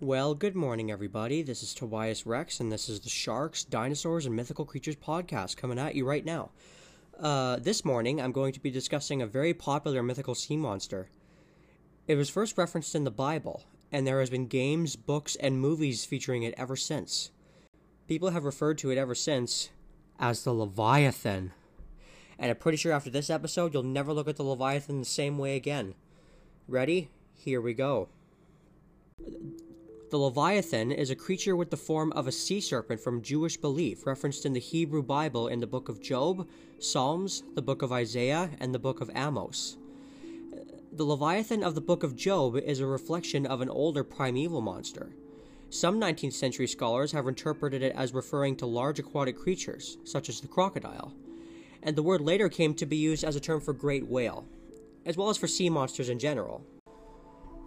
Well, good morning, everybody. This is Tobias Rex, and this is the Sharks, Dinosaurs, and Mythical Creatures podcast coming at you right now. Uh, this morning, I'm going to be discussing a very popular mythical sea monster. It was first referenced in the Bible, and there has been games, books, and movies featuring it ever since. People have referred to it ever since as the Leviathan. And I'm pretty sure after this episode, you'll never look at the Leviathan the same way again. Ready? Here we go. The Leviathan is a creature with the form of a sea serpent from Jewish belief, referenced in the Hebrew Bible in the book of Job, Psalms, the book of Isaiah, and the book of Amos. The Leviathan of the book of Job is a reflection of an older primeval monster. Some 19th century scholars have interpreted it as referring to large aquatic creatures, such as the crocodile, and the word later came to be used as a term for great whale, as well as for sea monsters in general.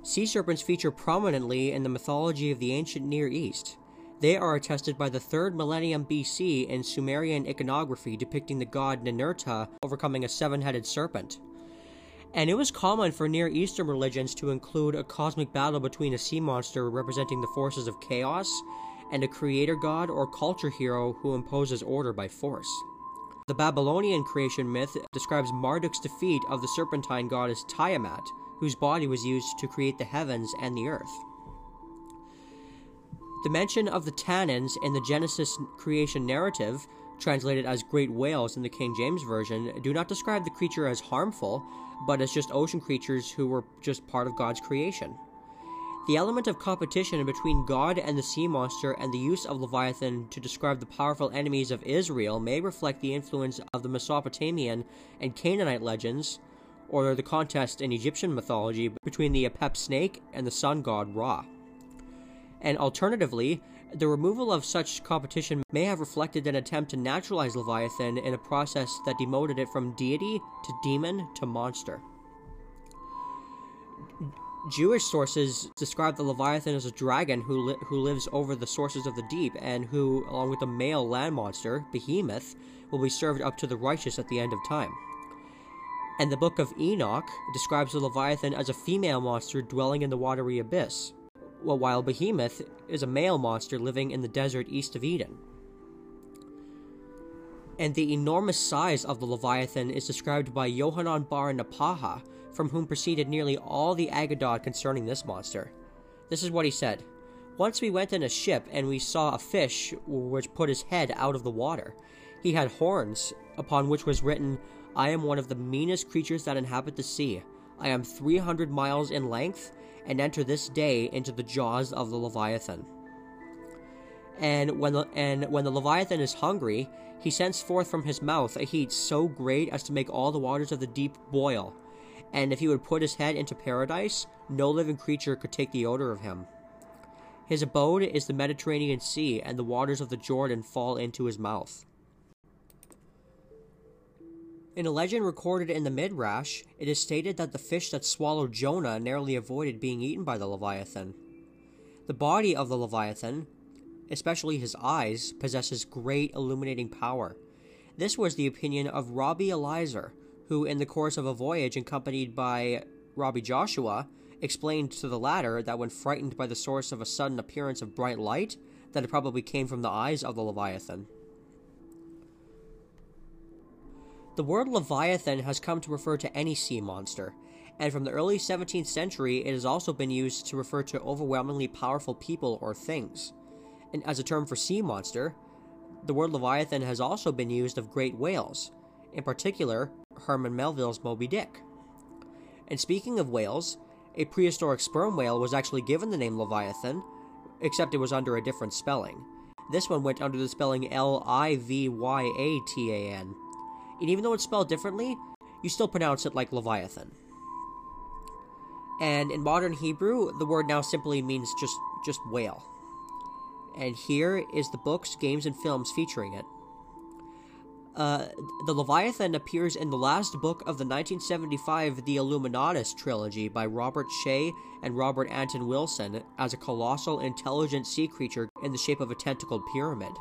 Sea serpents feature prominently in the mythology of the ancient Near East. They are attested by the 3rd millennium BC in Sumerian iconography depicting the god Ninurta overcoming a seven headed serpent. And it was common for Near Eastern religions to include a cosmic battle between a sea monster representing the forces of chaos and a creator god or culture hero who imposes order by force. The Babylonian creation myth describes Marduk's defeat of the serpentine goddess Tiamat, whose body was used to create the heavens and the earth. The mention of the Tannins in the Genesis creation narrative, translated as great whales in the King James Version, do not describe the creature as harmful, but as just ocean creatures who were just part of God's creation. The element of competition between God and the sea monster and the use of Leviathan to describe the powerful enemies of Israel may reflect the influence of the Mesopotamian and Canaanite legends, or the contest in Egyptian mythology between the Apep snake and the sun god Ra. And alternatively, the removal of such competition may have reflected an attempt to naturalize Leviathan in a process that demoted it from deity to demon to monster. Jewish sources describe the Leviathan as a dragon who, li- who lives over the sources of the deep and who, along with the male land monster, Behemoth, will be served up to the righteous at the end of time and the Book of Enoch describes the Leviathan as a female monster dwelling in the watery abyss, while Behemoth is a male monster living in the desert east of Eden. And the enormous size of the Leviathan is described by Yohanan bar Napaha, from whom proceeded nearly all the Aggadot concerning this monster. This is what he said. Once we went in a ship and we saw a fish which put his head out of the water. He had horns, upon which was written, I am one of the meanest creatures that inhabit the sea. I am 300 miles in length and enter this day into the jaws of the Leviathan. And when the, and when the Leviathan is hungry, he sends forth from his mouth a heat so great as to make all the waters of the deep boil. And if he would put his head into paradise, no living creature could take the odor of him. His abode is the Mediterranean Sea, and the waters of the Jordan fall into his mouth. In a legend recorded in the Midrash, it is stated that the fish that swallowed Jonah narrowly avoided being eaten by the Leviathan. The body of the Leviathan, especially his eyes, possesses great illuminating power. This was the opinion of Rabbi Eliezer, who, in the course of a voyage accompanied by Rabbi Joshua, explained to the latter that when frightened by the source of a sudden appearance of bright light, that it probably came from the eyes of the Leviathan. The word Leviathan has come to refer to any sea monster, and from the early 17th century it has also been used to refer to overwhelmingly powerful people or things. And as a term for sea monster, the word Leviathan has also been used of great whales, in particular, Herman Melville's Moby Dick. And speaking of whales, a prehistoric sperm whale was actually given the name Leviathan, except it was under a different spelling. This one went under the spelling L I V Y A T A N and even though it's spelled differently, you still pronounce it like Leviathan. And in modern Hebrew, the word now simply means just just whale. And here is the books, games, and films featuring it. Uh, the Leviathan appears in the last book of the 1975 The Illuminatus trilogy by Robert Shea and Robert Anton Wilson as a colossal, intelligent sea creature in the shape of a tentacled pyramid.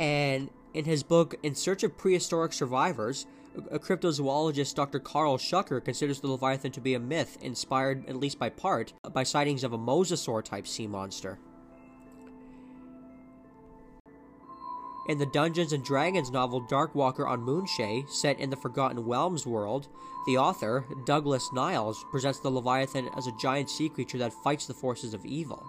And in his book In Search of Prehistoric Survivors, A cryptozoologist Dr. Karl Shuker considers the Leviathan to be a myth inspired, at least by part, by sightings of a mosasaur type sea monster. In the Dungeons and Dragons novel Darkwalker on Moonshae, set in the Forgotten Realms world, the author, Douglas Niles, presents the Leviathan as a giant sea creature that fights the forces of evil.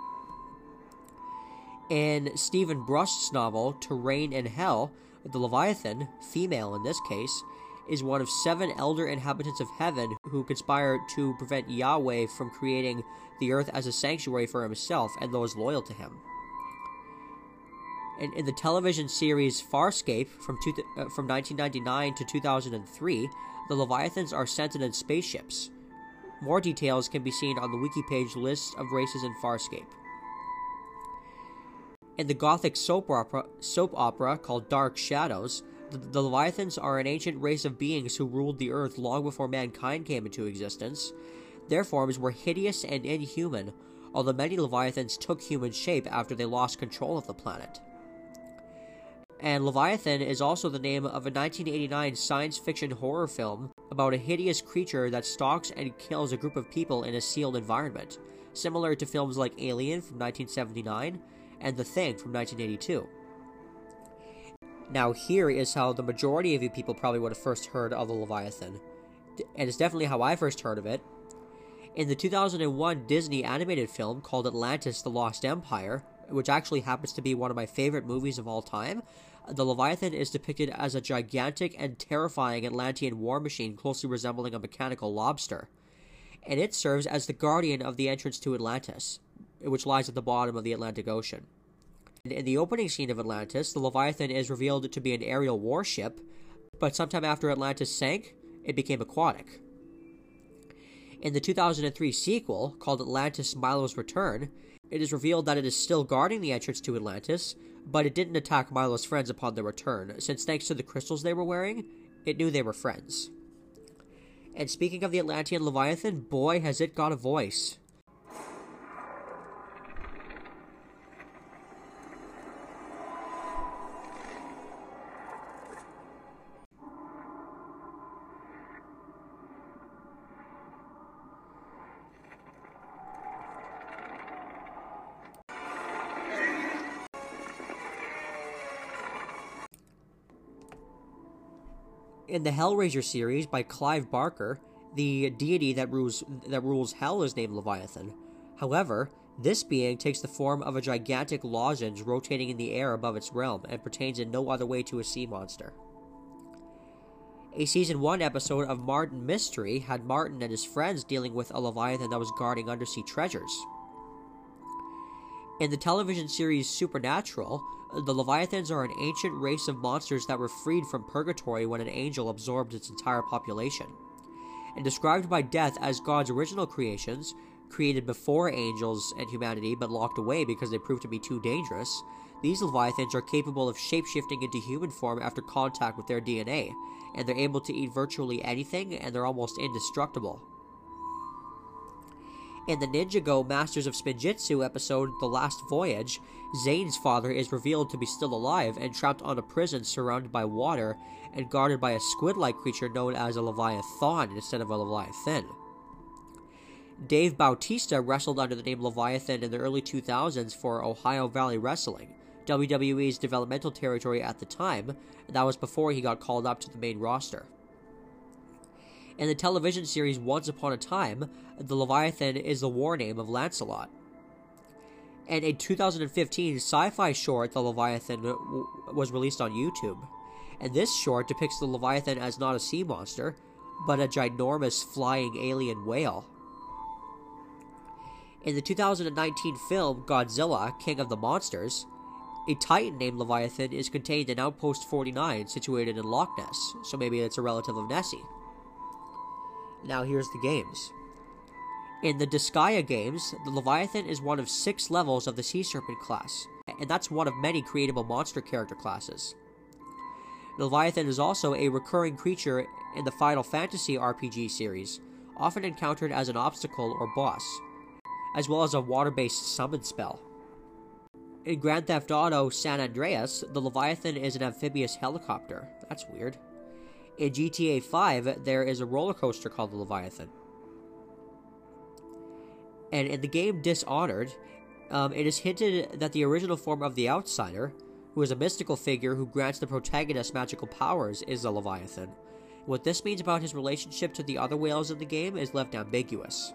In Steven Brust's novel Reign in Hell, the Leviathan, female in this case, is one of seven elder inhabitants of heaven who conspire to prevent Yahweh from creating the earth as a sanctuary for himself and those loyal to him. In, the television series Farscape from, two, uh, from 1999 to 2003, the Leviathans are sent in spaceships. More details can be seen on the wiki page list of races in Farscape. In the Gothic soap opera, soap opera called Dark Shadows, the, the Leviathans are an ancient race of beings who ruled the earth long before mankind came into existence. Their forms were hideous and inhuman, although many Leviathans took human shape after they lost control of the planet. And Leviathan is also the name of a 1989 science fiction horror film about a hideous creature that stalks and kills a group of people in a sealed environment, similar to films like Alien from 1979 and The Thing from 1982. Now, here is how the majority of you people probably would have first heard of the Leviathan, and it's definitely how I first heard of it. In the 2001 Disney animated film called Atlantis The Lost Empire, which actually happens to be one of my favorite movies of all time, the Leviathan is depicted as a gigantic and terrifying Atlantean war machine closely resembling a mechanical lobster. And it serves as the guardian of the entrance to Atlantis, which lies at the bottom of the Atlantic Ocean. In the opening scene of Atlantis, the Leviathan is revealed to be an aerial warship, but sometime after Atlantis sank, it became aquatic. In the 2003 sequel, called Atlantis Milo's Return, it is revealed that it is still guarding the entrance to Atlantis, but it didn't attack Milo's friends upon their return, since thanks to the crystals they were wearing, it knew they were friends. And speaking of the Atlantean Leviathan, boy has it got a voice. In the Hellraiser series by Clive Barker, the deity that rules that rules hell is named Leviathan. However, this being takes the form of a gigantic lozenge rotating in the air above its realm and pertains in no other way to a sea monster. A season 1 episode of Martin Mystery had Martin and his friends dealing with a leviathan that was guarding undersea treasures. In the television series Supernatural, the Leviathans are an ancient race of monsters that were freed from purgatory when an angel absorbed its entire population. And described by Death as God's original creations, created before angels and humanity but locked away because they proved to be too dangerous, these Leviathans are capable of shapeshifting into human form after contact with their DNA, and they're able to eat virtually anything and they're almost indestructible. In the Ninjago Masters of Spinjitzu episode The Last Voyage, Zane's father is revealed to be still alive and trapped on a prison surrounded by water and guarded by a squid like creature known as a Leviathan instead of a Leviathan. Dave Bautista wrestled under the name Leviathan in the early 2000s for Ohio Valley Wrestling, WWE's developmental territory at the time, and that was before he got called up to the main roster. In the television series Once Upon a Time, the Leviathan is the war name of Lancelot. And a 2015 sci fi short, The Leviathan, w- was released on YouTube. And this short depicts the Leviathan as not a sea monster, but a ginormous flying alien whale. In the 2019 film Godzilla King of the Monsters, a titan named Leviathan is contained in Outpost 49 situated in Loch Ness, so maybe it's a relative of Nessie. Now here's the games. In the Disgaea games, the Leviathan is one of six levels of the Sea Serpent class, and that's one of many creatable monster character classes. The Leviathan is also a recurring creature in the Final Fantasy RPG series, often encountered as an obstacle or boss, as well as a water based summon spell. In Grand Theft Auto San Andreas, the Leviathan is an amphibious helicopter. That's weird. In GTA 5, there is a roller coaster called the Leviathan. And in the game Dishonored, um, it is hinted that the original form of the Outsider, who is a mystical figure who grants the protagonist magical powers, is the Leviathan. What this means about his relationship to the other whales in the game is left ambiguous.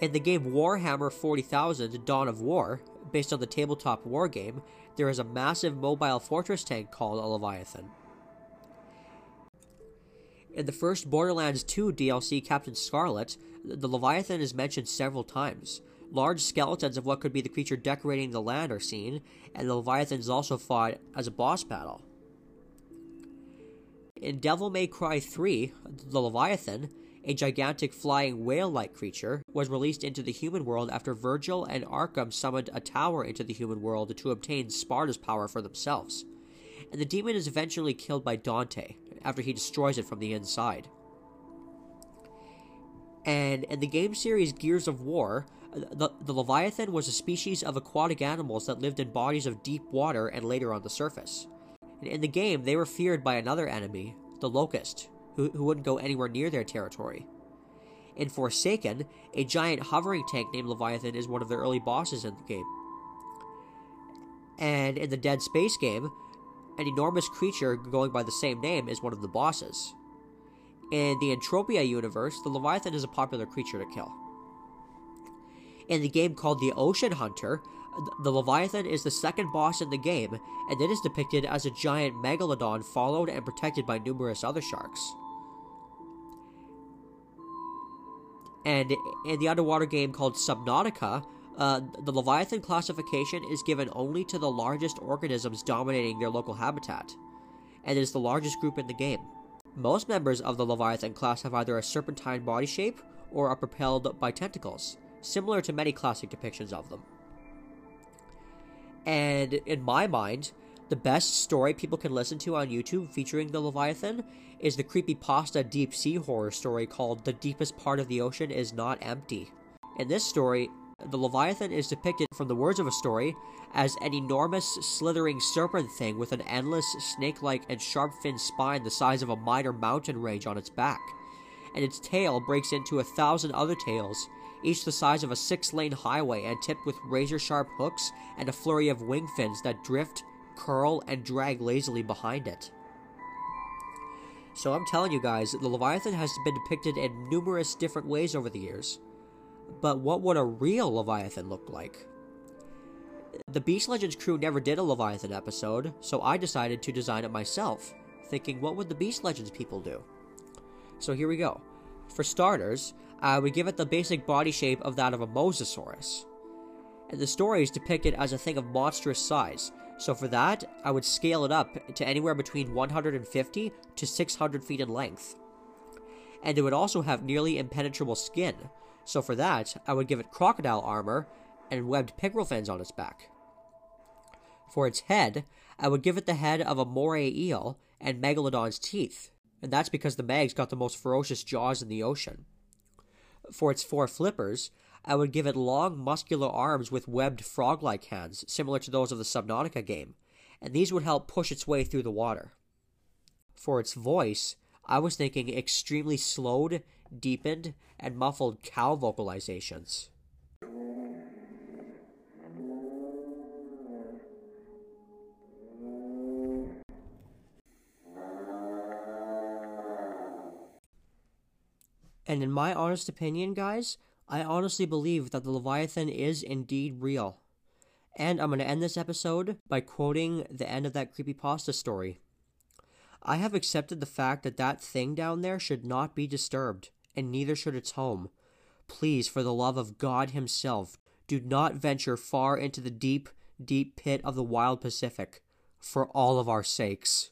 In the game Warhammer 40,000 Dawn of War, based on the tabletop war game, there is a massive mobile fortress tank called a Leviathan. In the first Borderlands 2 DLC, Captain Scarlet, the Leviathan is mentioned several times. Large skeletons of what could be the creature decorating the land are seen, and the Leviathan is also fought as a boss battle. In Devil May Cry 3, the Leviathan, a gigantic flying whale like creature, was released into the human world after Vergil and Arkham summoned a tower into the human world to obtain Sparta's power for themselves. And the demon is eventually killed by Dante after he destroys it from the inside. And in the game series Gears of War, the, the Leviathan was a species of aquatic animals that lived in bodies of deep water and later on the surface. In the game, they were feared by another enemy, the Locust, who, who wouldn't go anywhere near their territory. In Forsaken, a giant hovering tank named Leviathan is one of the early bosses in the game. And in the Dead Space game, an enormous creature going by the same name is one of the bosses. In the Entropia universe, the Leviathan is a popular creature to kill. In the game called The Ocean Hunter, the Leviathan is the second boss in the game, and it is depicted as a giant megalodon followed and protected by numerous other sharks. And in the underwater game called Subnautica, uh, the Leviathan classification is given only to the largest organisms dominating their local habitat, and is the largest group in the game. Most members of the Leviathan class have either a serpentine body shape or are propelled by tentacles, similar to many classic depictions of them. And in my mind, the best story people can listen to on YouTube featuring the Leviathan is the creepypasta deep sea horror story called The Deepest Part of the Ocean is Not Empty. In this story, the Leviathan is depicted from the words of a story as an enormous, slithering serpent thing with an endless, snake like, and sharp finned spine the size of a minor mountain range on its back. And its tail breaks into a thousand other tails, each the size of a six lane highway and tipped with razor sharp hooks and a flurry of wing fins that drift, curl, and drag lazily behind it. So I'm telling you guys, the Leviathan has been depicted in numerous different ways over the years. But what would a real Leviathan look like? The Beast Legends crew never did a Leviathan episode, so I decided to design it myself, thinking what would the Beast Legends people do? So here we go. For starters, would give it the basic body shape of that of a Mosasaurus. And the story is depicted as a thing of monstrous size, so for that, I would scale it up to anywhere between 150 to 600 feet in length. And it would also have nearly impenetrable skin, so for that, I would give it crocodile armor and webbed pickerel fins on its back. For its head, I would give it the head of a moray eel and megalodon's teeth, and that's because the Megs got the most ferocious jaws in the ocean. For its four flippers, I would give it long, muscular arms with webbed frog like hands, similar to those of the Subnautica game, and these would help push its way through the water. For its voice, I was thinking extremely slowed, deepened, and muffled cow vocalizations. And in my honest opinion, guys, I honestly believe that the Leviathan is indeed real. And I'm going to end this episode by quoting the end of that creepypasta story. I have accepted the fact that that thing down there should not be disturbed, and neither should its home. Please, for the love of God Himself, do not venture far into the deep, deep pit of the wild Pacific, for all of our sakes.